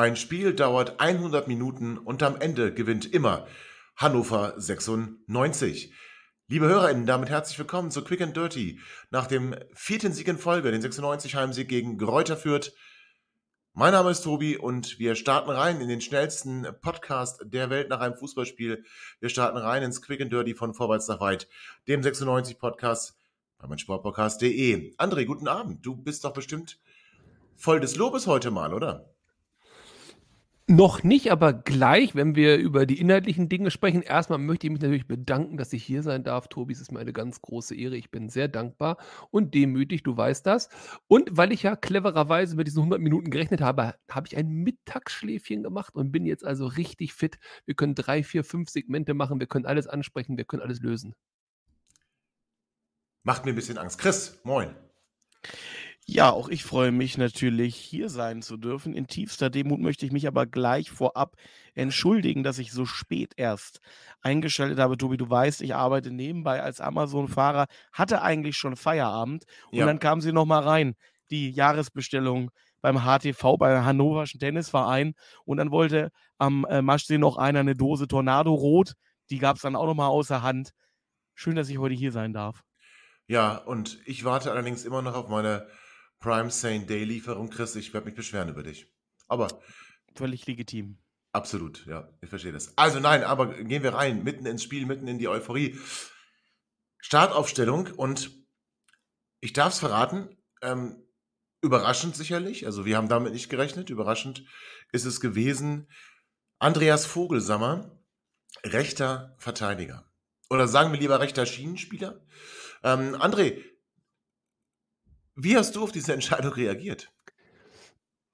Ein Spiel dauert 100 Minuten und am Ende gewinnt immer Hannover 96. Liebe HörerInnen, damit herzlich willkommen zu Quick and Dirty. Nach dem vierten Sieg in Folge, den 96 Heimsieg gegen Gräuter führt. Mein Name ist Tobi und wir starten rein in den schnellsten Podcast der Welt nach einem Fußballspiel. Wir starten rein ins Quick and Dirty von Vorwärts nach Weit, dem 96 Podcast bei meinsportpodcast.de. André, guten Abend. Du bist doch bestimmt voll des Lobes heute mal, oder? Noch nicht, aber gleich, wenn wir über die inhaltlichen Dinge sprechen. Erstmal möchte ich mich natürlich bedanken, dass ich hier sein darf. Tobi, es ist mir eine ganz große Ehre. Ich bin sehr dankbar und demütig, du weißt das. Und weil ich ja clevererweise mit diesen 100 Minuten gerechnet habe, habe ich ein Mittagsschläfchen gemacht und bin jetzt also richtig fit. Wir können drei, vier, fünf Segmente machen, wir können alles ansprechen, wir können alles lösen. Macht mir ein bisschen Angst. Chris, moin. Ja, auch ich freue mich natürlich, hier sein zu dürfen. In tiefster Demut möchte ich mich aber gleich vorab entschuldigen, dass ich so spät erst eingeschaltet habe. Tobi, du weißt, ich arbeite nebenbei als Amazon-Fahrer, hatte eigentlich schon Feierabend und Ja. dann kam sie nochmal rein, die Jahresbestellung beim HTV, beim Hannoverschen Tennisverein. Und dann wollte am äh, Maschsee noch einer eine Dose Tornado Rot. Die gab es dann auch nochmal außer Hand. Schön, dass ich heute hier sein darf. Ja, und ich warte allerdings immer noch auf meine Prime Sane Day Lieferung, Chris. Ich werde mich beschweren über dich. Aber Völlig legitim. absolut, ja, ich verstehe das. Also nein, aber gehen wir rein, mitten ins Spiel, mitten in die Euphorie. Startaufstellung und ich darf es verraten, ähm, überraschend sicherlich, also wir haben damit nicht gerechnet, überraschend ist es gewesen, Andreas Vogelsammer, rechter Verteidiger. Oder sagen wir lieber rechter Schienenspieler. Ähm, André, wie hast du auf diese Entscheidung reagiert?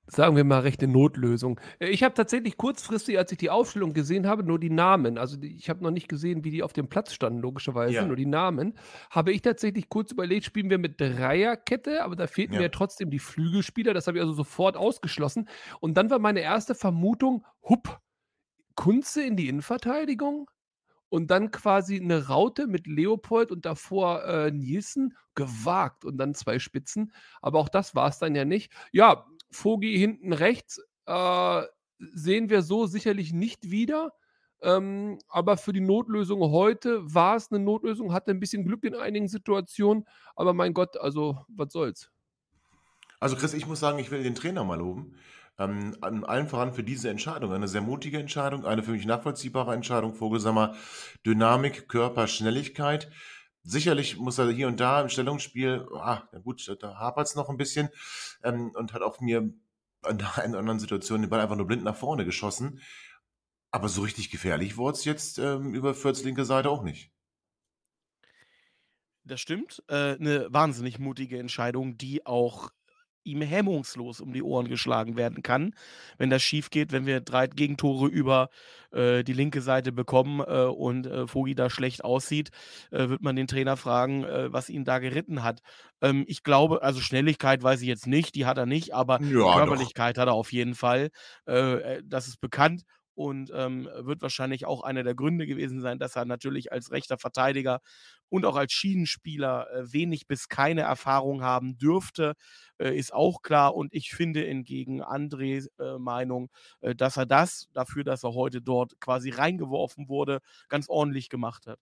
Sagen wir mal rechte Notlösung. Äh, Ich habe tatsächlich kurzfristig, als ich die Aufstellung gesehen habe, nur die Namen, also die, ich habe noch nicht gesehen, wie die auf dem Platz standen, logischerweise, Ja. nur die Namen, habe ich tatsächlich kurz überlegt, spielen wir mit Dreierkette, aber da fehlten Ja. mir ja trotzdem die Flügelspieler, das habe ich also sofort ausgeschlossen. Und dann war meine erste Vermutung, hupp, Kunze in die Innenverteidigung und dann quasi eine Raute mit Leopold und davor äh, Nielsen, gewagt und dann zwei Spitzen, aber auch das war es dann ja nicht. Ja, Vogi hinten rechts äh, sehen wir so sicherlich nicht wieder. Ähm, aber für die Notlösung heute war es eine Notlösung, hatte ein bisschen Glück in einigen Situationen. Aber mein Gott, also was soll's. Also Chris, ich muss sagen, ich will den Trainer mal loben. Ähm, allen voran für diese Entscheidung. Eine sehr mutige Entscheidung, eine für mich nachvollziehbare Entscheidung. Vogelsammer, Dynamik, Körper, Schnelligkeit. Sicherlich muss er hier und da im Stellungsspiel, ah, na gut, da hapert es noch ein bisschen ähm, und hat auch mir an der einen oder anderen Situation den Ball einfach nur blind nach vorne geschossen. Aber so richtig gefährlich wurde es jetzt ähm, über Fürths linke Seite auch nicht. Das stimmt. Äh, 'ne wahnsinnig mutige Entscheidung, die auch ihm hemmungslos um die Ohren geschlagen werden kann, wenn das schief geht, wenn wir 3 Gegentore über, äh, die linke Seite bekommen, äh, und, äh, Vogi da schlecht aussieht, äh, wird man den Trainer fragen, äh, was ihn da geritten hat. Ähm, ich glaube also Schnelligkeit weiß ich jetzt nicht, die hat er nicht, aber Ja, doch. Körperlichkeit hat er auf jeden Fall. Äh, das ist bekannt und, ähm, wird wahrscheinlich auch einer der Gründe gewesen sein, dass er natürlich als rechter Verteidiger und auch als Schienenspieler äh, wenig bis keine Erfahrung haben dürfte, äh, ist auch klar. Und ich finde entgegen Andres äh, Meinung, äh, dass er das dafür, dass er heute dort quasi reingeworfen wurde, ganz ordentlich gemacht hat.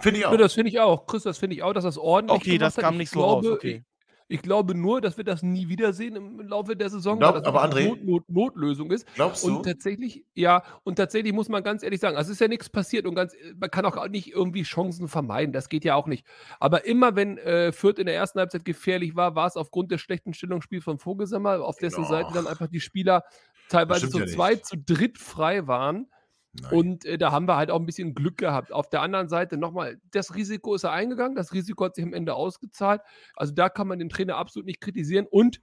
Finde ich auch. Das finde ich auch. Chris, das finde ich auch, dass das ordentlich Okay, das gemacht hat. kam Ich nicht so raus, glaube, okay. Ich, glaube nur, dass wir das nie wiedersehen im Laufe der Saison, Glaub- weil das aber wirklich André- Not, Not, Notlösung ist. Glaubst du? Und tatsächlich, ja, und tatsächlich muss man ganz ehrlich sagen, also es ist ja nichts passiert und ganz, man kann auch nicht irgendwie Chancen vermeiden, das geht ja auch nicht. Aber immer wenn äh, Fürth in der ersten Halbzeit gefährlich war, war es aufgrund des schlechten Stellungsspiels von Vogelsammer, auf dessen Ach. Seite dann einfach die Spieler teilweise zu ja zweit, zu dritt frei waren. Nein. Und äh, da haben wir halt auch ein bisschen Glück gehabt. Auf der anderen Seite nochmal, das Risiko ist er eingegangen, das Risiko hat sich am Ende ausgezahlt. Also da kann man den Trainer absolut nicht kritisieren. Und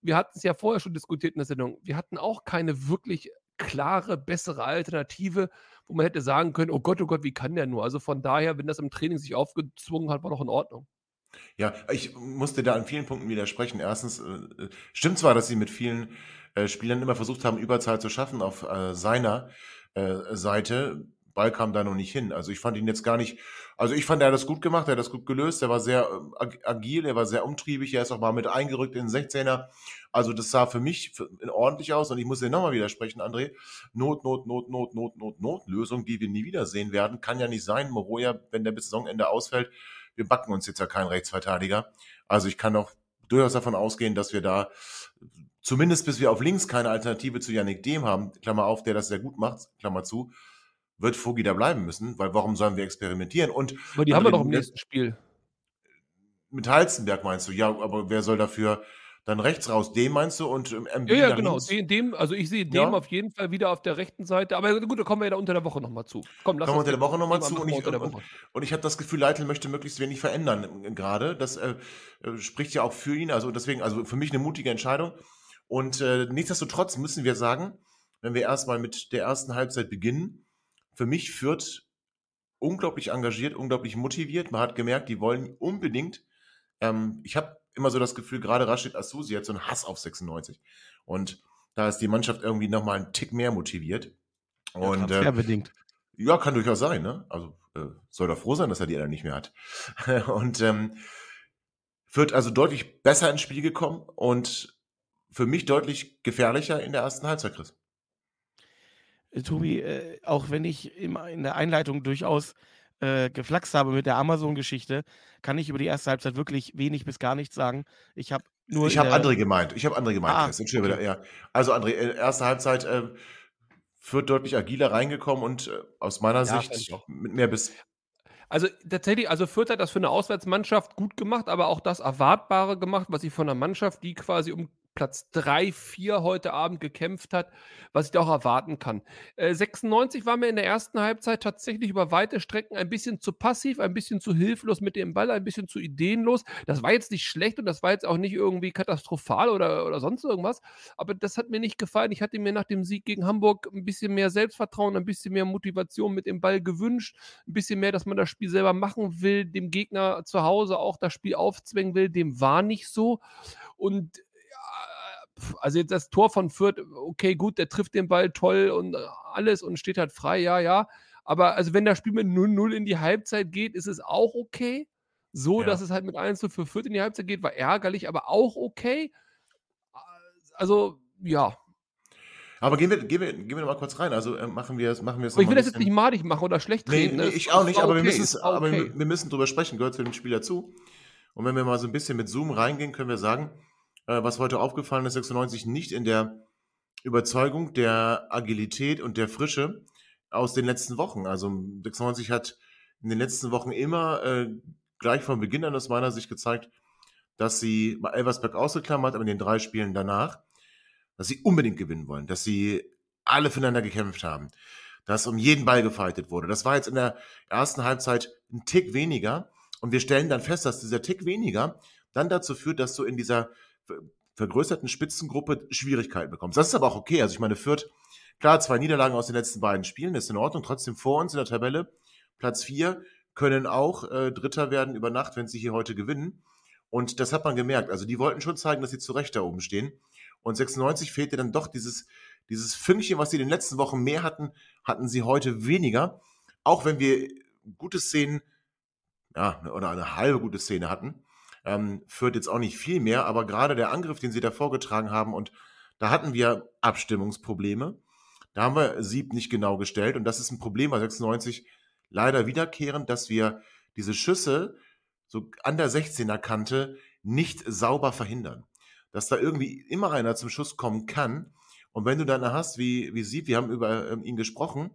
wir hatten es ja vorher schon diskutiert in der Sendung, wir hatten auch keine wirklich klare, bessere Alternative, wo man hätte sagen können, oh Gott, oh Gott, wie kann der nur? Also von daher, wenn das im Training sich aufgezwungen hat, war doch in Ordnung. Ja, ich musste da an vielen Punkten widersprechen. Erstens, äh, stimmt zwar, dass sie mit vielen äh, Spielern immer versucht haben, Überzahl zu schaffen auf äh, seiner äh, Seite. Ball kam da noch nicht hin. Also ich fand ihn jetzt gar nicht, also ich fand, er hat das gut gemacht, er hat das gut gelöst, er war sehr äh, agil, er war sehr umtriebig, er ist auch mal mit eingerückt in den 16er. Also das sah für mich ordentlich aus und ich muss dir nochmal widersprechen, André. Not, Not, Not, Not, Not, Not, Not, Lösung, die wir nie wiedersehen werden, kann ja nicht sein. Moroja, wenn der bis Saisonende ausfällt, wir backen uns jetzt ja keinen Rechtsverteidiger. Also ich kann auch durchaus davon ausgehen, dass wir da zumindest bis wir auf links keine Alternative zu Yannick Dehm haben, Klammer auf, der das sehr gut macht, Klammer zu, wird Vogi da bleiben müssen, weil warum sollen wir experimentieren? Und aber die haben wir doch im nächsten Spiel. Mit Halzenberg meinst du? Ja, aber wer soll dafür dann rechts raus? Dem meinst du und ähm, MB Ja, ja genau. Dem, dem, also ich sehe dem ja. auf jeden Fall wieder auf der rechten Seite. Aber gut, da kommen wir ja unter der Woche nochmal zu. Komm, lass kommen wir unter der Woche nochmal zu. Und ich, und, und ich habe das Gefühl, Leitl möchte möglichst wenig verändern äh, gerade. Das äh, äh, spricht ja auch für ihn. Also deswegen, also für mich eine mutige Entscheidung. Und äh, nichtsdestotrotz müssen wir sagen, wenn wir erstmal mit der ersten Halbzeit beginnen, für mich führt unglaublich engagiert, unglaublich motiviert. Man hat gemerkt, die wollen unbedingt. Ähm, ich habe immer so das Gefühl, gerade Rashid Asusi hat so einen Hass auf 96. Und da ist die Mannschaft irgendwie nochmal einen Tick mehr motiviert. Und, ja, äh, bedingt. Ja, kann durchaus sein. Ne? Also äh, soll doch froh sein, dass er die dann nicht mehr hat. und ähm, wird also deutlich besser ins Spiel gekommen und für mich deutlich gefährlicher in der ersten Halbzeit, Chris. Äh, Tobi, äh, auch wenn ich in der Einleitung durchaus äh, geflaxt habe mit der Amazon-Geschichte, kann ich über die erste Halbzeit wirklich wenig bis gar nichts sagen. Ich habe nur. Ich habe andere gemeint. Ich habe andere gemeint, ah, Chris. Entschuldigung, okay. ja. Also, André, äh, erste Halbzeit äh, wird deutlich agiler reingekommen und äh, aus meiner ja, Sicht mit mehr bis also tatsächlich, also Fürth hat das für eine Auswärtsmannschaft gut gemacht, aber auch das Erwartbare gemacht, was sie von einer Mannschaft, die quasi um Platz 3, 4 heute Abend gekämpft hat, was ich da auch erwarten kann. Äh, 96 war mir in der ersten Halbzeit tatsächlich über weite Strecken ein bisschen zu passiv, ein bisschen zu hilflos mit dem Ball, ein bisschen zu ideenlos. Das war jetzt nicht schlecht und das war jetzt auch nicht irgendwie katastrophal oder, oder sonst irgendwas, aber das hat mir nicht gefallen. Ich hatte mir nach dem Sieg gegen Hamburg ein bisschen mehr Selbstvertrauen, ein bisschen mehr Motivation mit dem Ball gewünscht, ein bisschen mehr, dass man das Spiel selber machen will, dem Gegner zu Hause auch das Spiel aufzwängen will. Dem war nicht so. Und also jetzt das Tor von Fürth, okay, gut, der trifft den Ball toll und alles und steht halt frei, ja, ja. Aber also wenn das Spiel mit 0-0 in die Halbzeit geht, ist es auch okay. So, ja. dass es halt mit 1 für Fürth in die Halbzeit geht, war ärgerlich, aber auch okay. Also, ja. Aber gehen wir, gehen wir, gehen wir mal kurz rein. Also äh, machen wir es machen wir es Ich will das jetzt nicht madig machen oder schlecht reden. Nee, nee ich auch nicht, aber, okay, wir müssen, okay. aber wir, wir müssen drüber sprechen, gehört zu dem Spiel dazu. Und wenn wir mal so ein bisschen mit Zoom reingehen, können wir sagen, äh, was heute aufgefallen ist, 96 nicht in der Überzeugung der Agilität und der Frische aus den letzten Wochen. Also 96 hat in den letzten Wochen immer äh, gleich von Beginn an aus meiner Sicht gezeigt, dass sie mal Elversberg ausgeklammert, aber in den drei Spielen danach, dass sie unbedingt gewinnen wollen, dass sie alle füreinander gekämpft haben, dass um jeden Ball gefeitet wurde. Das war jetzt in der ersten Halbzeit ein Tick weniger und wir stellen dann fest, dass dieser Tick weniger dann dazu führt, dass du in dieser vergrößerten Spitzengruppe Schwierigkeiten bekommst. Das ist aber auch okay. Also ich meine, Fürth, klar, zwei Niederlagen aus den letzten beiden Spielen, ist in Ordnung. Trotzdem vor uns in der Tabelle, Platz vier, können auch äh, Dritter werden über Nacht, wenn sie hier heute gewinnen. Und das hat man gemerkt. Also die wollten schon zeigen, dass sie zu Recht da oben stehen. Und 96 fehlte dann doch dieses, dieses Fünkchen, was sie in den letzten Wochen mehr hatten, hatten sie heute weniger. Auch wenn wir gute Szenen, ja, oder eine halbe gute Szene hatten ähm, führt jetzt auch nicht viel mehr, aber gerade der Angriff, den sie da vorgetragen haben, und da hatten wir Abstimmungsprobleme. Da haben wir Sieb nicht genau gestellt und das ist ein Problem bei 96 leider wiederkehrend, dass wir diese Schüsse so an der 16er Kante nicht sauber verhindern. Dass da irgendwie immer einer zum Schuss kommen kann. Und wenn du dann hast, wie, wie Sieb, wir haben über ähm, ihn gesprochen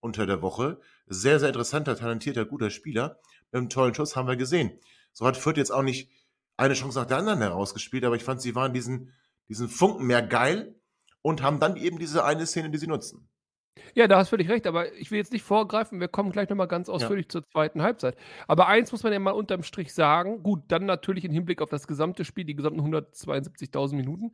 unter der Woche, sehr, sehr interessanter, talentierter, guter Spieler, mit einem tollen Schuss haben wir gesehen. So hat Fürth jetzt auch nicht eine Chance nach der anderen herausgespielt, aber ich fand, sie waren diesen, diesen Funken mehr geil und haben dann eben diese eine Szene, die sie nutzen. Ja, da hast du völlig recht, aber ich will jetzt nicht vorgreifen, wir kommen gleich nochmal ganz ausführlich ja. zur zweiten Halbzeit. Aber eins muss man ja mal unterm Strich sagen, gut, dann natürlich im Hinblick auf das gesamte Spiel, die gesamten 172.000 Minuten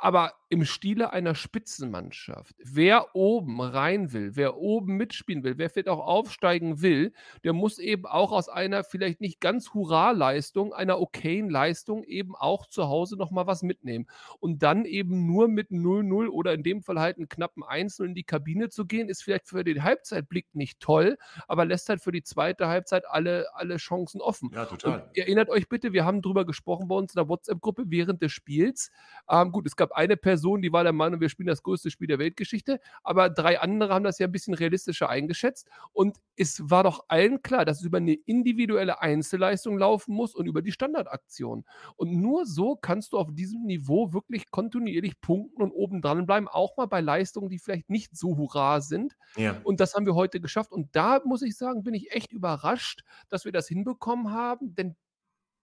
aber im Stile einer Spitzenmannschaft. Wer oben rein will, wer oben mitspielen will, wer vielleicht auch aufsteigen will, der muss eben auch aus einer vielleicht nicht ganz Hurra-Leistung, einer okayen Leistung eben auch zu Hause nochmal was mitnehmen. Und dann eben nur mit 0-0 oder in dem Fall halt einen knappen 1 in die Kabine zu gehen, ist vielleicht für den Halbzeitblick nicht toll, aber lässt halt für die zweite Halbzeit alle, alle Chancen offen. Ja, total. Und erinnert euch bitte, wir haben drüber gesprochen bei uns in der WhatsApp-Gruppe während des Spiels. Ähm, gut, es gab gab eine Person, die war der Meinung, wir spielen das größte Spiel der Weltgeschichte, aber drei andere haben das ja ein bisschen realistischer eingeschätzt. Und es war doch allen klar, dass es über eine individuelle Einzelleistung laufen muss und über die Standardaktion. Und nur so kannst du auf diesem Niveau wirklich kontinuierlich punkten und oben dran bleiben, auch mal bei Leistungen, die vielleicht nicht so hurra sind. Ja. Und das haben wir heute geschafft. Und da muss ich sagen, bin ich echt überrascht, dass wir das hinbekommen haben, denn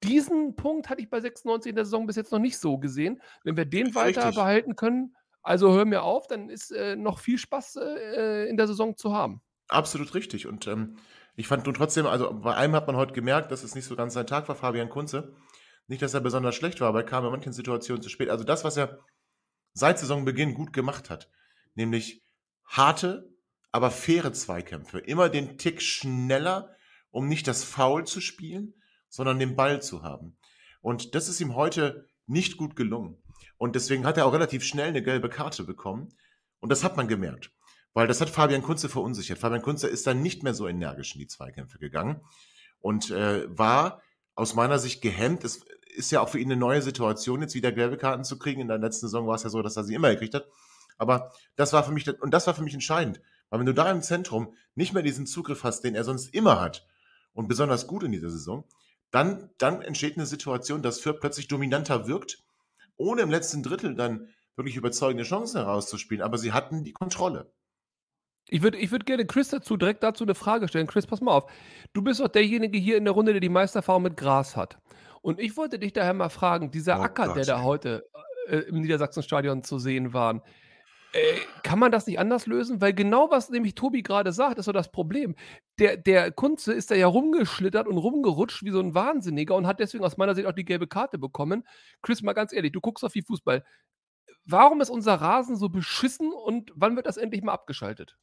diesen Punkt hatte ich bei 96 in der Saison bis jetzt noch nicht so gesehen. Wenn wir den weiter Richtig. behalten können, also hör mir auf, dann ist äh, noch viel Spaß äh, in der Saison zu haben. Absolut richtig. Und ähm, ich fand nun trotzdem, also bei einem hat man heute gemerkt, dass es nicht so ganz sein Tag war, Fabian Kunze. Nicht, dass er besonders schlecht war, aber er kam in manchen Situationen zu spät. Also das, was er seit Saisonbeginn gut gemacht hat, nämlich harte, aber faire Zweikämpfe. Immer den Tick schneller, um nicht das Foul zu spielen sondern den Ball zu haben. Und das ist ihm heute nicht gut gelungen. Und deswegen hat er auch relativ schnell eine gelbe Karte bekommen. Und das hat man gemerkt. Weil das hat Fabian Kunze verunsichert. Fabian Kunze ist dann nicht mehr so energisch in die Zweikämpfe gegangen und äh, war aus meiner Sicht gehemmt. Es ist ja auch für ihn eine neue Situation, jetzt wieder gelbe Karten zu kriegen. In der letzten Saison war es ja so, dass er sie immer gekriegt hat. Aber das war für mich, und das war für mich entscheidend. Weil wenn du da im Zentrum nicht mehr diesen Zugriff hast, den er sonst immer hat, und besonders gut in dieser Saison, dann, dann entsteht eine Situation, dass Fürth plötzlich dominanter wirkt, ohne im letzten Drittel dann wirklich überzeugende Chancen herauszuspielen. Aber sie hatten die Kontrolle. Ich würde ich würd gerne Chris dazu direkt dazu eine Frage stellen. Chris, pass mal auf. Du bist doch derjenige hier in der Runde, der die meiste Erfahrung mit Gras hat. Und ich wollte dich daher mal fragen, dieser oh Acker, Gott, der da heute äh, im Niedersachsenstadion zu sehen war, äh, kann man das nicht anders lösen? Weil genau was nämlich Tobi gerade sagt, ist so das Problem. Der, der Kunze ist da ja rumgeschlittert und rumgerutscht wie so ein Wahnsinniger und hat deswegen aus meiner Sicht auch die gelbe Karte bekommen. Chris, mal ganz ehrlich, du guckst auf die Fußball. Warum ist unser Rasen so beschissen und wann wird das endlich mal abgeschaltet?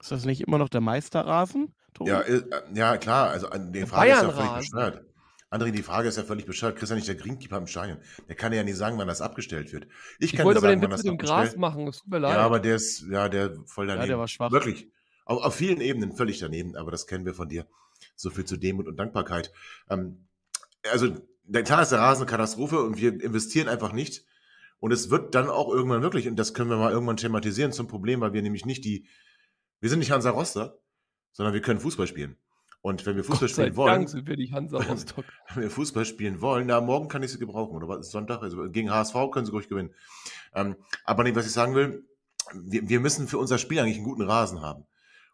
Ist das nicht immer noch der Meisterrasen? Tobi? Ja, äh, ja, klar. Also an den Frage ist ja völlig bescheuert. André, die Frage ist ja völlig bescheuert. Chris ist ja nicht der Greenkeeper im Stadion. Der kann ja nicht sagen, wann das abgestellt wird. Ich, ich kann wollte aber sagen, den Witz mit dem Gras machen. Es tut mir leid. Ja, aber der ist, ja, der voll daneben. Ja, der war schwach. Wirklich. Auf, auf, vielen Ebenen völlig daneben, aber das kennen wir von dir. So viel zu Demut und Dankbarkeit. Ähm, also, klar ist der Rasen eine Katastrophe und wir investieren einfach nicht. Und es wird dann auch irgendwann wirklich, und das können wir mal irgendwann thematisieren, zum Problem, weil wir nämlich nicht die, wir sind nicht Hansa Rostock, sondern wir können Fußball spielen. Und wenn wir Fußball Gott spielen wollen. Dank sind wir nicht Hansa Rostock. wenn wir Fußball spielen wollen, na, morgen kann ich sie gebrauchen. Oder was ist Sonntag? Also gegen HSV können sie ruhig gewinnen. Ähm, aber nee, was ich sagen will, wir, wir müssen für unser Spiel eigentlich einen guten Rasen haben.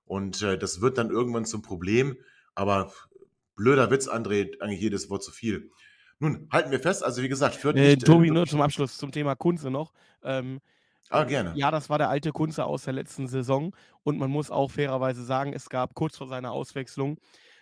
Und äh, das wird dann irgendwann zum Problem. Aber blöder Witz, André, eigentlich jedes Wort zu viel. Nun, halten wir fest, also wie gesagt, führt äh, nicht, Tobi, äh, nur zum Abschluss zum Thema Kunze noch. Ähm, Ah, gerne. Ja, das war der alte Kunze aus der letzten Saison. Und man muss auch fairerweise sagen, es gab kurz vor seiner Auswechslung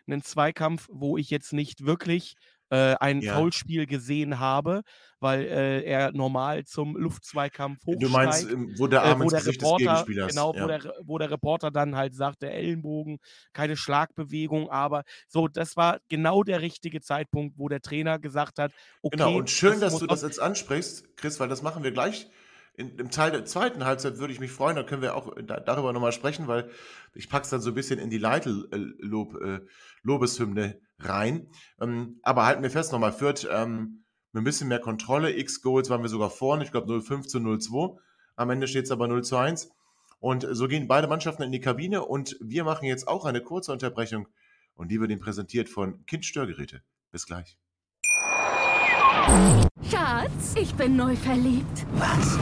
einen Zweikampf, wo ich jetzt nicht wirklich äh, ein ja. Foulspiel gesehen habe, weil äh, er normal zum Luftzweikampf hochsteigt. Du meinst, wo der Arm äh, wo der Reporter, Genau, ja. wo, der, wo der Reporter dann halt sagt, der Ellenbogen, keine Schlagbewegung, aber so, das war genau der richtige Zeitpunkt, wo der Trainer gesagt hat, okay. Genau, und schön, das dass du das jetzt ansprichst, Chris, weil das machen wir gleich in, im Teil der zweiten Halbzeit würde ich mich freuen, da können wir auch da, darüber nochmal sprechen, weil ich packe es dann so ein bisschen in die Leitl-Lobeshymne äh, rein. Ähm, aber halten wir fest nochmal, Fürth ähm, mit ein bisschen mehr Kontrolle. X-Goals waren wir sogar vorne, ich glaube 0-5 zu 0-2. Am Ende steht es aber 0 zu 1. Und so gehen beide Mannschaften in die Kabine und wir machen jetzt auch eine kurze Unterbrechung und die wird Ihnen präsentiert von Kind Störgeräte. Bis gleich. Schatz, ich bin neu verliebt. Was?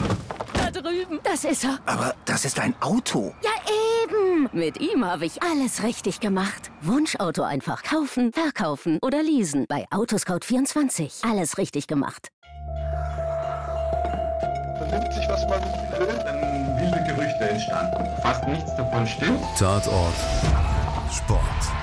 Da drüben. Das ist er. Aber das ist ein Auto. Ja, eben. Mit ihm habe ich alles richtig gemacht. Wunschauto einfach kaufen, verkaufen oder leasen. Bei Autoscout24. Alles richtig gemacht. Vernimmt sich, was man will. Dann wilde Gerüchte Gerüchte entstanden. Fast nichts davon stimmt. Tatort Sport.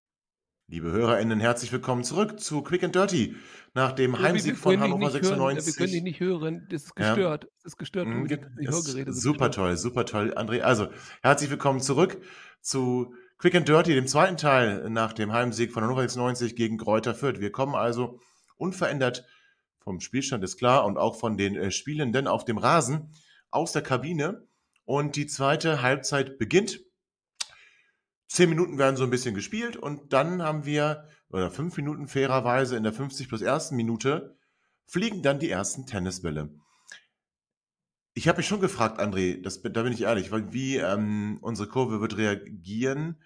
Liebe HörerInnen, herzlich willkommen zurück zu Quick and Dirty. Nach dem Heimsieg von Hannover 96. wir können dich nicht hören. Das ist gestört. Ja. Das ist gestört. Mhm, die Hörgeräte super gestört. toll, super toll, André. Also, herzlich willkommen zurück zu Quick and Dirty, dem zweiten Teil nach dem Heimsieg von Hannover 96 gegen Kräuter Fürth. Wir kommen also unverändert vom Spielstand, ist klar, und auch von den äh, Spielenden auf dem Rasen aus der Kabine. Und die zweite Halbzeit beginnt Zehn Minuten werden so ein bisschen gespielt und dann haben wir, oder fünf Minuten fairerweise in der 50 plus ersten Minute, fliegen dann die ersten Tennisbälle. Ich habe mich schon gefragt, André, das, da bin ich ehrlich, wie ähm, unsere Kurve wird reagieren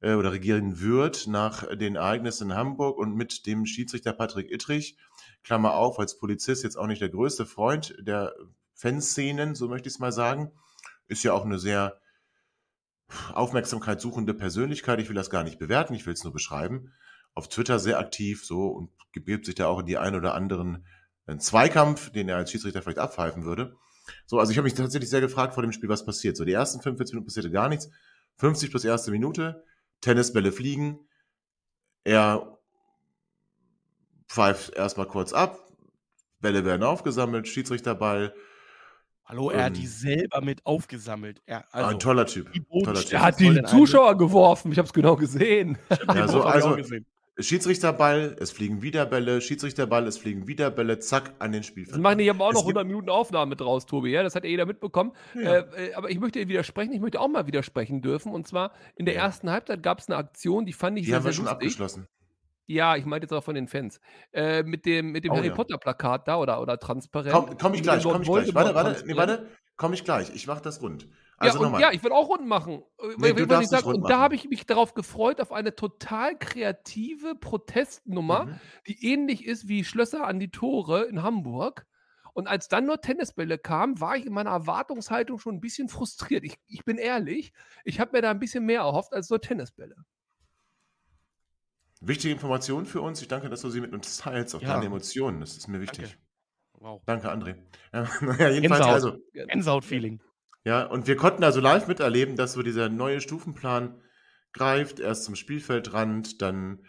äh, oder regieren wird nach den Ereignissen in Hamburg und mit dem Schiedsrichter Patrick Ittrich, Klammer auf, als Polizist jetzt auch nicht der größte Freund der Fanszenen, so möchte ich es mal sagen, ist ja auch eine sehr Aufmerksamkeit suchende Persönlichkeit. Ich will das gar nicht bewerten, ich will es nur beschreiben. Auf Twitter sehr aktiv so und gebildet sich da auch in die ein oder anderen äh, Zweikampf, den er als Schiedsrichter vielleicht abpfeifen würde. So, also ich habe mich tatsächlich sehr gefragt vor dem Spiel, was passiert. So, die ersten 45 Minuten passierte gar nichts. 50 plus erste Minute, Tennisbälle fliegen. Er pfeift erstmal kurz ab, Bälle werden aufgesammelt, Schiedsrichterball, Hallo, er ähm, hat die selber mit aufgesammelt. Er, ah, also, ein toller Typ. Toller typ. Er hat die Zuschauer geworfen. Ich habe es genau gesehen. Ja, so, also, gesehen. Schiedsrichterball, es fliegen wieder Bälle, Schiedsrichterball, es fliegen wieder Bälle, zack, an den Spielfeld. Das machen die aber auch noch 100 Minuten Aufnahme draus, Tobi, ja? Das hat ja jeder mitbekommen. Ja. Äh, äh, aber ich möchte widersprechen, ich möchte auch mal widersprechen dürfen. Und zwar in der ja. ersten Halbzeit gab es eine Aktion, die fand ich die sehr, haben wir sehr schon lustig. abgeschlossen. Ja, ich meinte jetzt auch von den Fans. Äh, mit dem, mit dem Oh, Harry ja. Potter Plakat da oder, oder transparent. Komm, komm ich gleich, komm ich gleich. Warte, warte, nee, warte, komm ich gleich. Ich mach das rund. Ja, Also und, nochmal. ja, ich würde auch rund machen. Äh, Nee, du darfst ich sag, es rund und da machen. habe ich mich darauf gefreut, auf eine total kreative Protestnummer, Mhm. die ähnlich ist wie Schlösser an die Tore in Hamburg. Und als dann nur Tennisbälle kamen, war ich in meiner Erwartungshaltung schon ein bisschen frustriert. Ich, ich bin ehrlich, ich habe mir da ein bisschen mehr erhofft als nur Tennisbälle. Wichtige Information für uns. Ich danke, dass du sie mit uns teilst, auch Ja. deine Emotionen. Das ist mir wichtig. Wow. Danke, André. Ja, naja, jedenfalls Gänsehaut. also. Gänsehaut-Feeling. Ja, und wir konnten also live miterleben, dass so dieser neue Stufenplan greift, erst zum Spielfeldrand, dann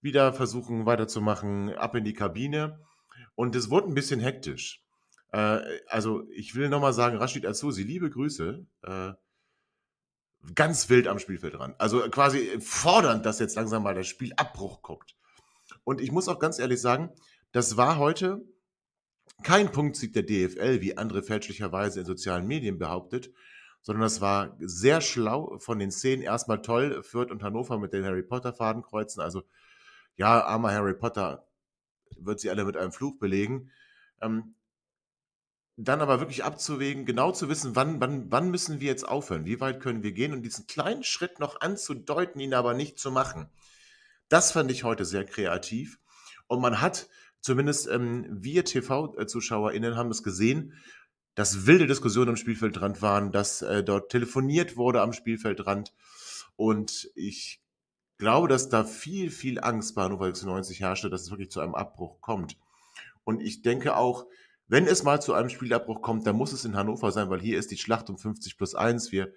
wieder versuchen weiterzumachen, ab in die Kabine. Und es wurde ein bisschen hektisch. Äh, also ich will nochmal sagen, Rashid Azusi, liebe Grüße. Äh, ganz wild am Spielfeldrand. Also quasi fordernd, dass jetzt langsam mal der Spielabbruch kommt. Und ich muss auch ganz ehrlich sagen, das war heute kein Punktsieg der DFL, wie andere fälschlicherweise in sozialen Medien behauptet, sondern das war sehr schlau von den Szenen. Erstmal toll, Fürth und Hannover mit den Harry Potter Fadenkreuzen. Also, ja, armer Harry Potter wird sie alle mit einem Fluch belegen. Ähm, dann aber wirklich abzuwägen, genau zu wissen, wann, wann, wann müssen wir jetzt aufhören, wie weit können wir gehen und diesen kleinen Schritt noch anzudeuten, ihn aber nicht zu machen. Das fand ich heute sehr kreativ. Und man hat, zumindest ähm, wir TV-ZuschauerInnen haben es gesehen, dass wilde Diskussionen am Spielfeldrand waren, dass äh, dort telefoniert wurde am Spielfeldrand. Und ich glaube, dass da viel, viel Angst bei Hannover 96 herrschte, dass es wirklich zu einem Abbruch kommt. Und ich denke auch, wenn es mal zu einem Spielabbruch kommt, dann muss es in Hannover sein, weil hier ist die Schlacht um 50 plus 1. Wir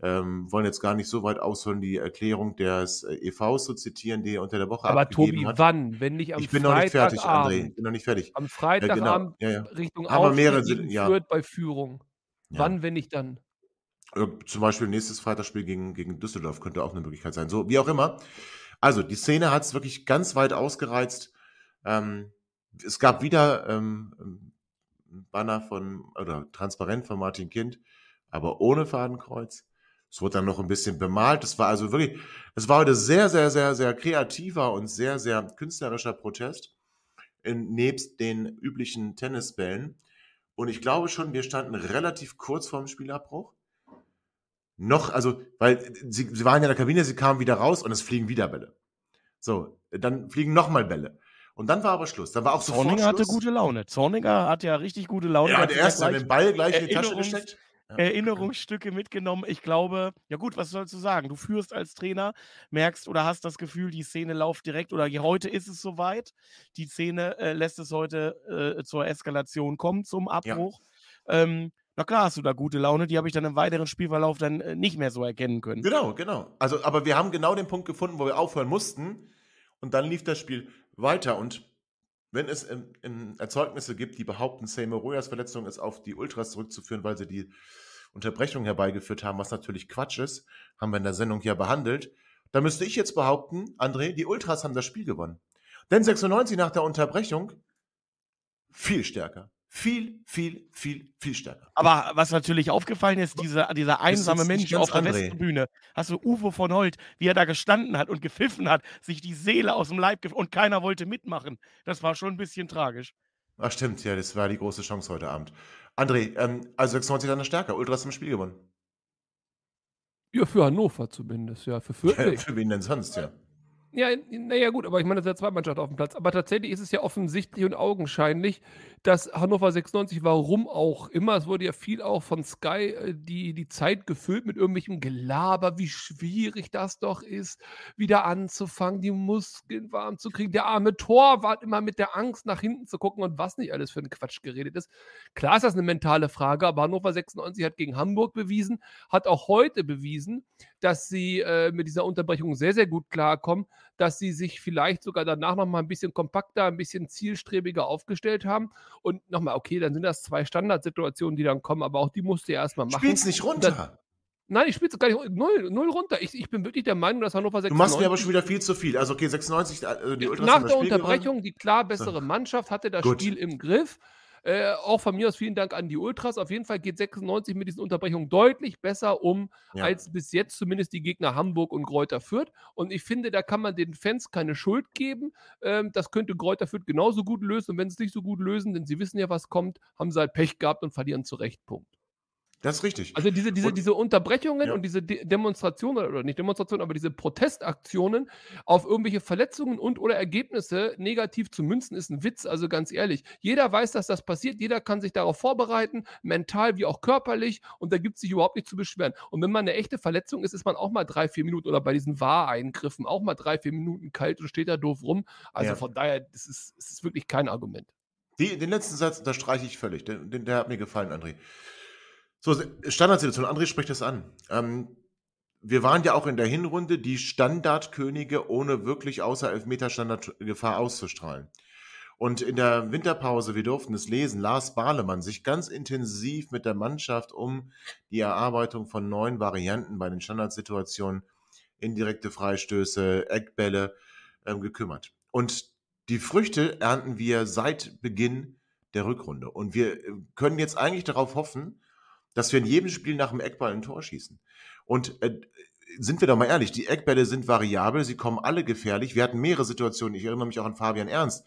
ähm, wollen jetzt gar nicht so weit ausholen, die Erklärung des äh, EVs zu zitieren, die er unter der Woche Aber Tobi, hat. wann? Wenn nicht am Ich bin noch nicht fertig, André. Ich bin noch nicht fertig. Am Freitagabend Ja, ja. Richtung Aber mehrere sind- ja. Fürth bei Führung. Ja. Wann, wenn nicht dann? Äh, Zum Beispiel nächstes Freitagsspiel gegen, gegen Düsseldorf könnte auch eine Möglichkeit sein. So, wie auch immer. Also, die Szene hat es wirklich ganz weit ausgereizt. Ähm, es gab wieder ähm, Banner von, oder transparent von Martin Kind, aber ohne Fadenkreuz. Es wurde dann noch ein bisschen bemalt. Es war also wirklich, es war heute sehr, sehr, sehr, sehr kreativer und sehr, sehr künstlerischer Protest. In, nebst den üblichen Tennisbällen. Und ich glaube schon, wir standen relativ kurz vorm Spielabbruch. Noch, also, weil sie, sie waren ja in der Kabine, sie kamen wieder raus und es fliegen wieder Bälle. So, dann fliegen nochmal Bälle. Und dann war aber Schluss. Dann war auch sofort Zorniger hatte Schluss. gute Laune. Zorniger hat ja richtig gute Laune. Ja, hat der erste hat den Ball gleich in die Tasche gesteckt. Ja. Erinnerungsstücke mitgenommen. Ich glaube, ja gut, was sollst du sagen? Du führst als Trainer, merkst oder hast das Gefühl, die Szene läuft direkt oder heute ist es soweit. Die Szene äh, lässt es heute äh, zur Eskalation kommen, zum Abbruch. Ähm, na klar hast du da gute Laune, die habe ich dann im weiteren Spielverlauf dann äh, nicht mehr so erkennen können. Genau, genau. Also, aber wir haben genau den Punkt gefunden, wo wir aufhören mussten. Und dann lief das Spiel weiter. Und wenn es in, in Erzeugnisse gibt, die behaupten, Seymour Royas Verletzung ist auf die Ultras zurückzuführen, weil sie die Unterbrechung herbeigeführt haben, was natürlich Quatsch ist, haben wir in der Sendung ja behandelt, dann müsste ich jetzt behaupten, André, die Ultras haben das Spiel gewonnen. Denn 96 nach der Unterbrechung viel stärker. Viel, viel, viel, viel stärker. Aber was natürlich aufgefallen ist, dieser, dieser einsame Mensch auf der. Westtribüne, hast du Uwe von Holt, wie er da gestanden hat und gepfiffen hat, sich die Seele aus dem Leib und keiner wollte mitmachen. Das war schon ein bisschen tragisch. Ach stimmt, ja, das war die große Chance heute Abend. André, ähm, also 96 dann stärker. Ultras im Spiel gewonnen. Ja, für Hannover zumindest, ja. Für Fürth nicht. Für wen denn sonst, ja? Ja, naja, gut, aber ich meine, das sind ja zwei Mannschaften auf dem Platz. Aber tatsächlich ist es ja offensichtlich und augenscheinlich, dass Hannover 96, warum auch immer, es wurde ja viel auch von Sky äh, die, die Zeit gefüllt mit irgendwelchem Gelaber, wie schwierig das doch ist, wieder anzufangen, die Muskeln warm zu kriegen. Der arme Torwart immer mit der Angst nach hinten zu gucken und was nicht alles für ein Quatsch geredet ist. Klar ist das eine mentale Frage, aber Hannover 96 hat gegen Hamburg bewiesen, hat auch heute bewiesen, dass sie äh, mit dieser Unterbrechung sehr, sehr gut klarkommen, dass sie sich vielleicht sogar danach nochmal ein bisschen kompakter, ein bisschen zielstrebiger aufgestellt haben. Und nochmal, okay, dann sind das zwei Standardsituationen, die dann kommen, aber auch die musst du ja erstmal machen. Spiel's nicht runter. Nein, ich spiele es gar nicht null, null runter. Ich, ich bin wirklich der Meinung, dass Hannover 96. Du machst mir aber schon wieder viel zu viel. Also, okay, 96, äh, die Ultras Nach der Unterbrechung die klar bessere Mannschaft hatte das Gut. Spiel im Griff. Äh, auch von mir aus vielen Dank an die Ultras. Auf jeden Fall geht 96 mit diesen Unterbrechungen deutlich besser um, Ja. als bis jetzt zumindest die Gegner Hamburg und Greuther Fürth. Und ich finde, da kann man den Fans keine Schuld geben. Ähm, das könnte Greuther Fürth genauso gut lösen. Und wenn sie es nicht so gut lösen, denn sie wissen ja, was kommt, haben sie halt Pech gehabt und verlieren zu Recht. Punkt. Das ist richtig. Also diese, diese, Und- diese Unterbrechungen Ja. und diese De Demonstrationen, oder nicht Demonstrationen, aber diese Protestaktionen auf irgendwelche Verletzungen und oder Ergebnisse negativ zu münzen, ist ein Witz. Also ganz ehrlich, jeder weiß, dass das passiert, jeder kann sich darauf vorbereiten, mental wie auch körperlich, und da gibt es sich überhaupt nicht zu beschweren. Und wenn man eine echte Verletzung ist, ist man auch mal drei, vier Minuten oder bei diesen Wahreingriffen auch mal drei, vier Minuten kalt und steht da doof rum. Also Ja. von daher, das ist, das ist wirklich kein Argument. Die, den letzten Satz unterstreiche ich völlig. Der, den, der hat mir gefallen, André. So, Standardsituation. André spricht das an. Ähm, wir waren ja auch in der Hinrunde die Standardkönige, ohne wirklich außer Elfmeter-Standardgefahr auszustrahlen. Und in der Winterpause, wir durften es lesen, las Bahlemann sich ganz intensiv mit der Mannschaft um die Erarbeitung von neuen Varianten bei den Standardsituationen, indirekte Freistöße, Eckbälle ähm, gekümmert. Und die Früchte ernten wir seit Beginn der Rückrunde. Und wir äh, können jetzt eigentlich darauf hoffen, dass wir in jedem Spiel nach dem Eckball ein Tor schießen. Und äh, sind wir doch mal ehrlich, die Eckbälle sind variabel, sie kommen alle gefährlich. Wir hatten mehrere Situationen, ich erinnere mich auch an Fabian Ernst.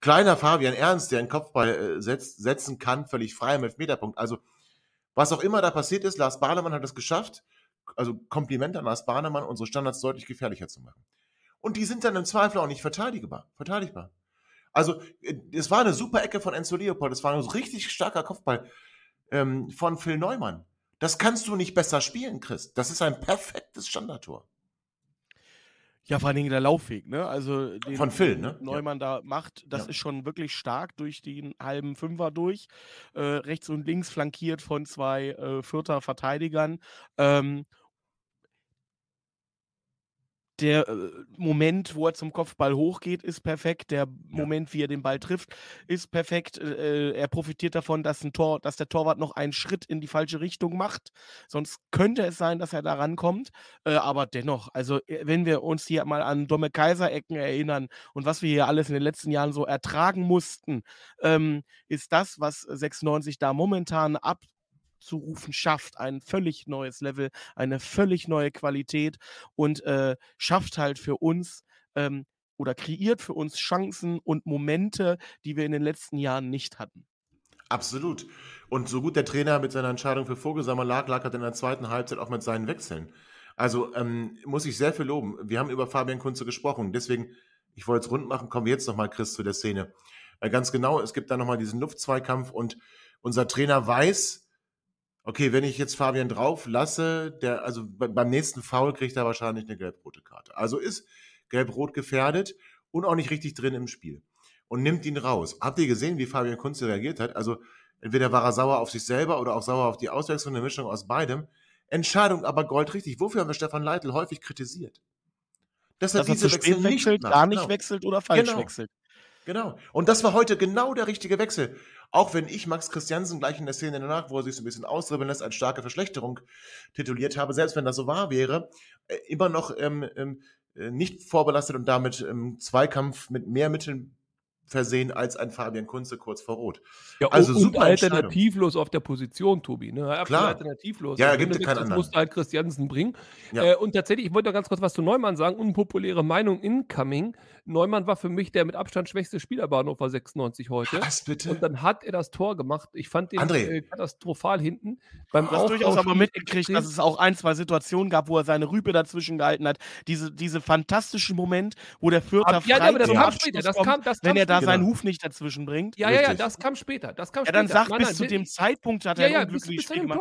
Kleiner Fabian Ernst, der einen Kopfball äh, setzt, setzen kann, völlig frei im Elfmeterpunkt. Also, was auch immer da passiert ist, Lars Bahnemann hat es geschafft. Also Kompliment an Lars Bahnemann, unsere Standards deutlich gefährlicher zu machen. Und die sind dann im Zweifel auch nicht verteidigbar. verteidigbar. Also, äh, es war eine super Ecke von Enzo Leopold, es war ein richtig starker Kopfball ähm, von Phil Neumann. Das kannst du nicht besser spielen, Chris. Das ist ein perfektes Standardtor. Ja, vor allen Dingen der Laufweg, ne? Also den Von Phil, ne? Neumann da macht, das Ja. ist schon wirklich stark durch den halben Fünfer durch. Äh, rechts und links flankiert von zwei äh, Vierter Verteidigern. Ähm, der äh, Moment, wo er zum Kopfball hochgeht, ist perfekt. Der Moment, wie er den Ball trifft, ist perfekt. Äh, er profitiert davon, dass, ein Tor, dass der Torwart noch einen Schritt in die falsche Richtung macht. Sonst könnte es sein, dass er da rankommt. Äh, aber dennoch, also äh, wenn wir uns hier mal an dumme Kaiserecken erinnern und was wir hier alles in den letzten Jahren so ertragen mussten, ähm, ist das, was 96 da momentan ab zu rufen schafft, ein völlig neues Level, eine völlig neue Qualität und äh, schafft halt für uns ähm, oder kreiert für uns Chancen und Momente, die wir in den letzten Jahren nicht hatten. Absolut. Und so gut der Trainer mit seiner Entscheidung für Vogelsammer lag, lag er in der zweiten Halbzeit auch mit seinen Wechseln. Also ähm, muss ich sehr viel loben. Wir haben über Fabian Kunze gesprochen. Deswegen, ich wollte es rund machen, kommen wir jetzt nochmal, Chris, zu der Szene. Äh, ganz genau, es gibt da nochmal diesen Luftzweikampf und unser Trainer weiß, okay, wenn ich jetzt Fabian drauf lasse, der, also be- beim nächsten Foul kriegt er wahrscheinlich eine gelb-rote Karte. Also ist gelb-rot gefährdet und auch nicht richtig drin im Spiel. Und nimmt ihn raus. Habt ihr gesehen, wie Fabian Kunze reagiert hat? Also entweder war er sauer auf sich selber oder auch sauer auf die Auswechslung, eine Mischung aus beidem. Entscheidung aber goldrichtig. Wofür haben wir Stefan Leitl häufig kritisiert? Dass er Dass er diese zu spät Wechsel nicht wechselt, macht. gar nicht Genau. wechselt oder falsch Genau. wechselt. Genau. Und das war heute genau der richtige Wechsel. Auch wenn ich Max Christiansen gleich in der Szene danach, wo er sich so ein bisschen ausdribbeln lässt, als starke Verschlechterung tituliert habe, selbst wenn das so wahr wäre, äh, immer noch ähm, ähm, äh, nicht vorbelastet und damit im Zweikampf mit mehr Mitteln versehen als ein Fabian Kunze kurz vor Rot. Ja, Also und, super alternativlos auf der Position, Tobi. Ne? Klar. alternativlos. Ja, Und gibt wenn es keinen anderen. musst du halt Christiansen bringen. Ja. Äh, und tatsächlich, ich wollte noch ganz kurz was zu Neumann sagen. Unpopuläre Meinung incoming. Neumann war für mich der mit Abstand schwächste Spieler bei Hannover 96 heute. Was bitte? Und dann hat er das Tor gemacht. Ich fand den André. äh, katastrophal hinten. Beim Du hast durchaus aber mitgekriegt, dass es auch ein, zwei Situationen gab, wo er seine Rübe dazwischen gehalten hat. Diese, diese fantastischen Moment, wo der Vierter Aber- ja, ja, aber das kam später, das kommt, kam- das wenn kam er da später. seinen Genau. Huf nicht dazwischen bringt. Ja, ja, ja, das kam später. Das kam Ja, dann später. sag, Nein, bis nein, zu dem Zeitpunkt hat Ja, er ja, ein bis- bis unglückliches Spiel gemacht.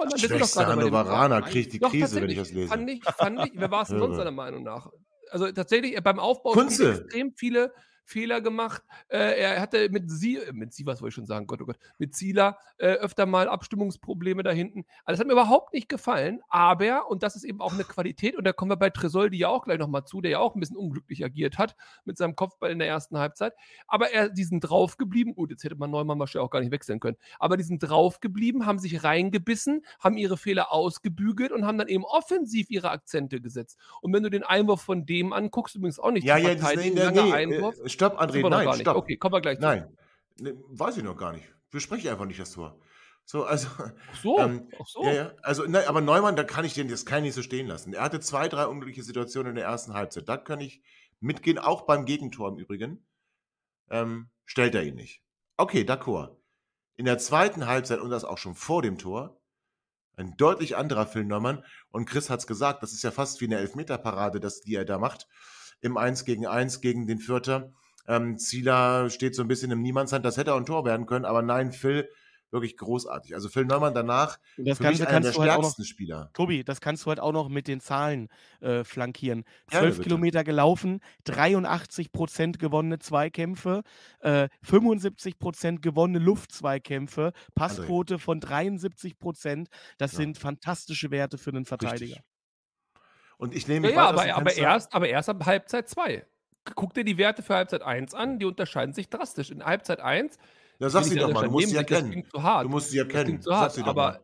dem- Hannoveraner kriegt die Krise, wenn ich das lese. Fand ich, fand ich, wer war es denn sonst seiner Meinung nach? Also tatsächlich, äh, beim Aufbau Kunze. extrem viele Fehler gemacht. Äh, er hatte mit Sie, äh, mit Sie, was wollte ich schon sagen, Gott, oh Gott, mit Sila äh, öfter mal Abstimmungsprobleme da hinten. Also das hat mir überhaupt nicht gefallen, aber, und das ist eben auch eine Qualität, und da kommen wir bei Tresoldi ja auch gleich nochmal zu, der ja auch ein bisschen unglücklich agiert hat mit seinem Kopfball in der ersten Halbzeit. Aber er, die sind draufgeblieben, gut, jetzt hätte man Neumann wahrscheinlich auch gar nicht wechseln können, aber die sind draufgeblieben, haben sich reingebissen, haben ihre Fehler ausgebügelt und haben dann eben offensiv ihre Akzente gesetzt. Und wenn du den Einwurf von dem anguckst, übrigens auch nicht Ja, zu ja, verteidigen, langer nee, Einwurf. äh, stopp, André, wir nein, stopp. Okay, kommen wir gleich zu. Nein, ne, weiß ich noch gar nicht. Bespreche einfach nicht das Tor. So, also, Ach so, Ähm, ach so. ja, ja. Also, nein, aber Neumann, da kann ich den, das kann ich nicht so stehen lassen. Er hatte zwei, drei unglückliche Situationen in der ersten Halbzeit. Da kann ich mitgehen, auch beim Gegentor im Übrigen. Ähm, stellt er ihn nicht. Okay, d'accord. In der zweiten Halbzeit und das auch schon vor dem Tor, ein deutlich anderer Phil Neumann. Und Chris hat es gesagt, das ist ja fast wie eine Elfmeterparade, das, die er da macht. Im 1 gegen 1 gegen den Vierter. Ähm, Zieler steht so ein bisschen im Niemandshand. Das hätte auch ein Tor werden können, aber nein, Phil wirklich großartig. Also Phil Neumann danach das für Ganze mich einer der kannst du halt auch noch stärksten Spieler. Tobi, das kannst du halt auch noch mit den Zahlen äh, flankieren. 12 bitte. Kilometer gelaufen, 83 Prozent gewonnene Zweikämpfe, äh, 75 Prozent gewonnene Luftzweikämpfe, Passquote von 73 Prozent. Das Ja. sind fantastische Werte für einen Verteidiger. Richtig. Und ich nehme Ja, mich ja aber, aber, erst, aber erst ab Halbzeit 2. Guck dir die Werte für Halbzeit 1 an, die unterscheiden sich drastisch. In Halbzeit 1. Ja, sag sie doch mal, du musst sie das erkennen. klingt zu hart. Du musst sie erkennen. hart, aber.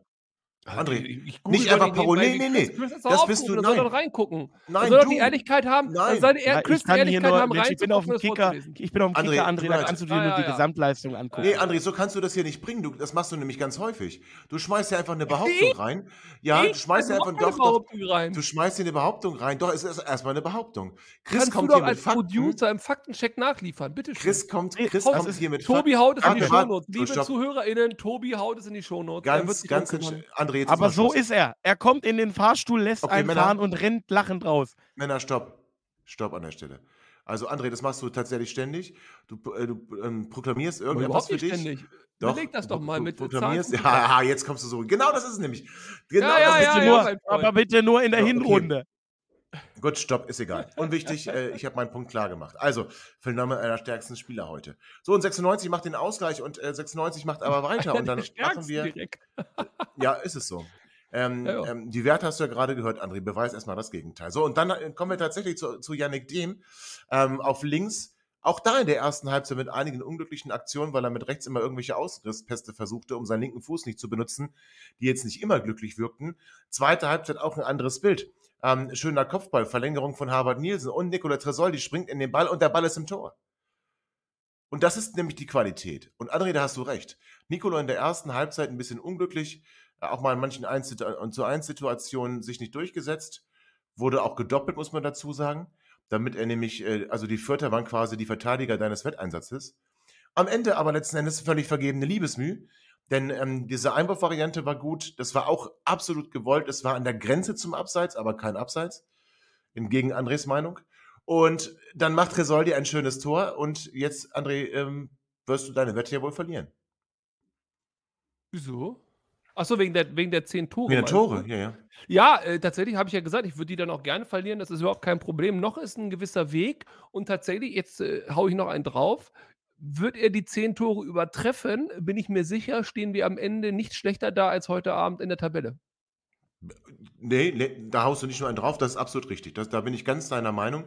André, ich, ich nicht einfach nebenbei, nee, nee, Chris- Chris das, bist du- der soll nein. doch reingucken. Nein, soll doch die Ehrlichkeit haben. Nein. Soll er, Chris ich die Ehrlichkeit nur, haben, Mensch, ich bin auf dem Kicker, ich bin auf dem André, Kicker, André, da kannst du dir nur ja, die ja. Gesamtleistung angucken. Nee, André, so kannst du das hier nicht bringen. Du, das machst du nämlich ganz häufig. Du schmeißt ja einfach eine Behauptung Ich? rein. Ja, du schmeißt ja einfach doch, doch. Behauptung rein. Du schmeißt hier eine Behauptung rein. Doch, es ist erstmal eine Behauptung. Chris Kannst kommt du doch hier mit als Fakten. Producer im Faktencheck nachliefern. Bitte schön. Chris kommt, Nee, Chris hier mit Tobi haut es in die Shownotes. Liebe. ZuhörerInnen, Tobi haut es in die Shownotes. Ganz, ganz, André, jetzt Aber so Schluss. ist er. Er kommt in den Fahrstuhl, lässt Okay, einen Männer. fahren und rennt lachend raus. Männer, stopp. Stopp an der Stelle. Also, André, das machst du tatsächlich ständig. Du, äh, du ähm, proklamierst irgendetwas für dich. ständig. Doch, Überleg das doch mal du mit proklamierst. Zahlen. Ja, jetzt kommst du so. Genau das ist es nämlich. Genau Ja, ja, das ist ja, nur, aber bitte nur in der Ja, okay. Gut, stopp, ist egal. Unwichtig, äh, ich habe meinen Punkt klar gemacht. Also, Neumann einer der stärksten Spieler heute. So, und 96 macht den Ausgleich und äh, 96 macht aber weiter. Und dann machen wir. direkt. Ja, ist es so. Ähm, Ja. Ähm, die Werte hast du ja gerade gehört, André. Beweis erstmal das Gegenteil. So, und dann äh, kommen wir tatsächlich zu, zu Yannick Dehm ähm, auf links. Auch da in der ersten Halbzeit mit einigen unglücklichen Aktionen, weil er mit rechts immer irgendwelche Ausrisspäste versuchte, um seinen linken Fuß nicht zu benutzen, die jetzt nicht immer glücklich wirkten. Zweite Halbzeit auch ein anderes Bild. Ähm, schöner Kopfball, Verlängerung von Harvard Nielsen und Nicola Tresoldi springt in den Ball und der Ball ist im Tor. Und das ist nämlich die Qualität. Und André, da hast du recht. Nicola in der ersten Halbzeit ein bisschen unglücklich, äh, auch mal in manchen 1 zu 1 Situationen sich nicht durchgesetzt, wurde auch gedoppelt, muss man dazu sagen, damit er nämlich, äh, also die Vierter waren quasi die Verteidiger deines Wetteinsatzes. Am Ende aber letzten Endes völlig vergebene Liebesmüh, denn ähm, diese Einwurfvariante war gut, das war auch absolut gewollt, es war an der Grenze zum Abseits, aber kein Abseits, entgegen Andres Meinung. Und dann macht Resoldi ein schönes Tor. Und jetzt, André, ähm, wirst du deine Wette ja wohl verlieren. Wieso? Achso, wegen der, wegen der zehn Tore. Wegen der Tore, du? ja, ja. Ja, äh, tatsächlich habe ich ja gesagt, ich würde die dann auch gerne verlieren. Das ist überhaupt kein Problem. Noch ist ein gewisser Weg. Und tatsächlich, jetzt äh, haue ich noch einen drauf. Wird er die zehn Tore übertreffen, bin ich mir sicher, stehen wir am Ende nicht schlechter da als heute Abend in der Tabelle. Nee, nee, da haust du nicht nur einen drauf, das ist absolut richtig. Das, da bin ich ganz deiner Meinung.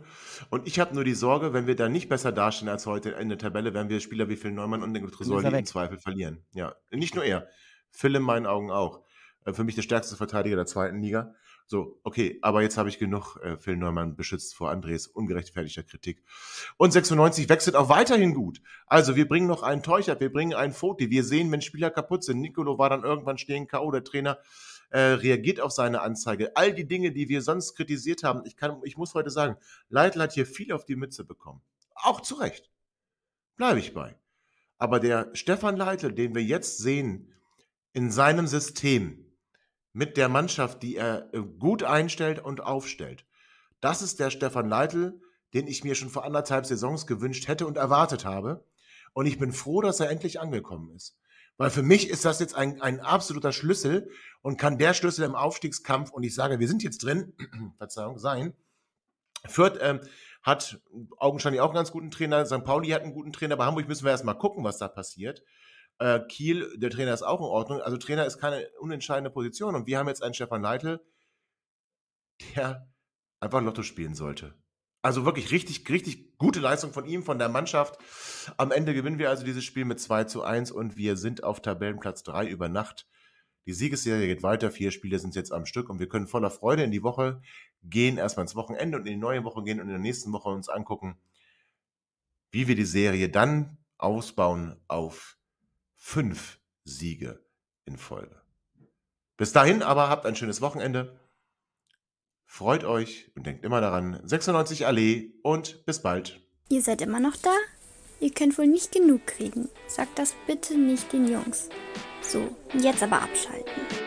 Und ich habe nur die Sorge, wenn wir da nicht besser dastehen als heute in der Tabelle, werden wir Spieler wie Phil Neumann und den Tresoldi im. Zweifel verlieren. Ja, nicht nur er. Phil in meinen Augen auch. Äh, Für mich der stärkste Verteidiger der zweiten Liga. So, okay, aber jetzt habe ich genug äh, Phil Neumann beschützt vor Andres ungerechtfertigter Kritik. Und 96 wechselt auch weiterhin gut. Also wir bringen noch einen Teuchert, wir bringen einen Foti. Wir sehen, wenn Spieler kaputt sind. Nicolo war dann irgendwann stehen K.O. Der Trainer äh, reagiert auf seine Anzeige. All die Dinge, die wir sonst kritisiert haben. Ich, kann, ich muss heute sagen, Leitl hat hier viel auf die Mütze bekommen. Auch zu Recht. Bleibe ich bei. Aber der Stefan Leitl, den wir jetzt sehen, in seinem System, mit der Mannschaft, die er äh, gut einstellt und aufstellt, das ist der Stefan Leitl, den ich mir schon vor anderthalb Saisons gewünscht hätte und erwartet habe. Und ich bin froh, dass er endlich angekommen ist. Weil für mich ist das jetzt ein, ein absoluter Schlüssel und kann der Schlüssel im Aufstiegskampf, und ich sage, wir sind jetzt drin, Verzeihung, sein. Fürth ähm, hat augenscheinlich auch einen ganz guten Trainer, St. Pauli hat einen guten Trainer, bei Hamburg müssen wir erstmal gucken, was da passiert. Äh, Kiel, der Trainer ist auch in Ordnung. Also Trainer ist keine unentscheidende Position. Und wir haben jetzt einen Stefan Leitl, der einfach Lotto spielen sollte. Also wirklich richtig, richtig gute Leistung von ihm, von der Mannschaft. Am Ende gewinnen wir also dieses Spiel mit 2 zu 1 und wir sind auf Tabellenplatz 3 über Nacht. Die Siegesserie geht weiter, vier Spiele sind jetzt am Stück und wir können voller Freude in die Woche gehen, erstmal ins Wochenende und in die neue Woche gehen und in der nächsten Woche uns angucken, wie wir die Serie dann ausbauen auf fünf Siege in Folge. Bis dahin aber habt ein schönes Wochenende. Freut euch und denkt immer daran, 96 Allee und bis bald. Ihr seid immer noch da? Ihr könnt wohl nicht genug kriegen. Sagt das bitte nicht den Jungs. So, jetzt aber abschalten.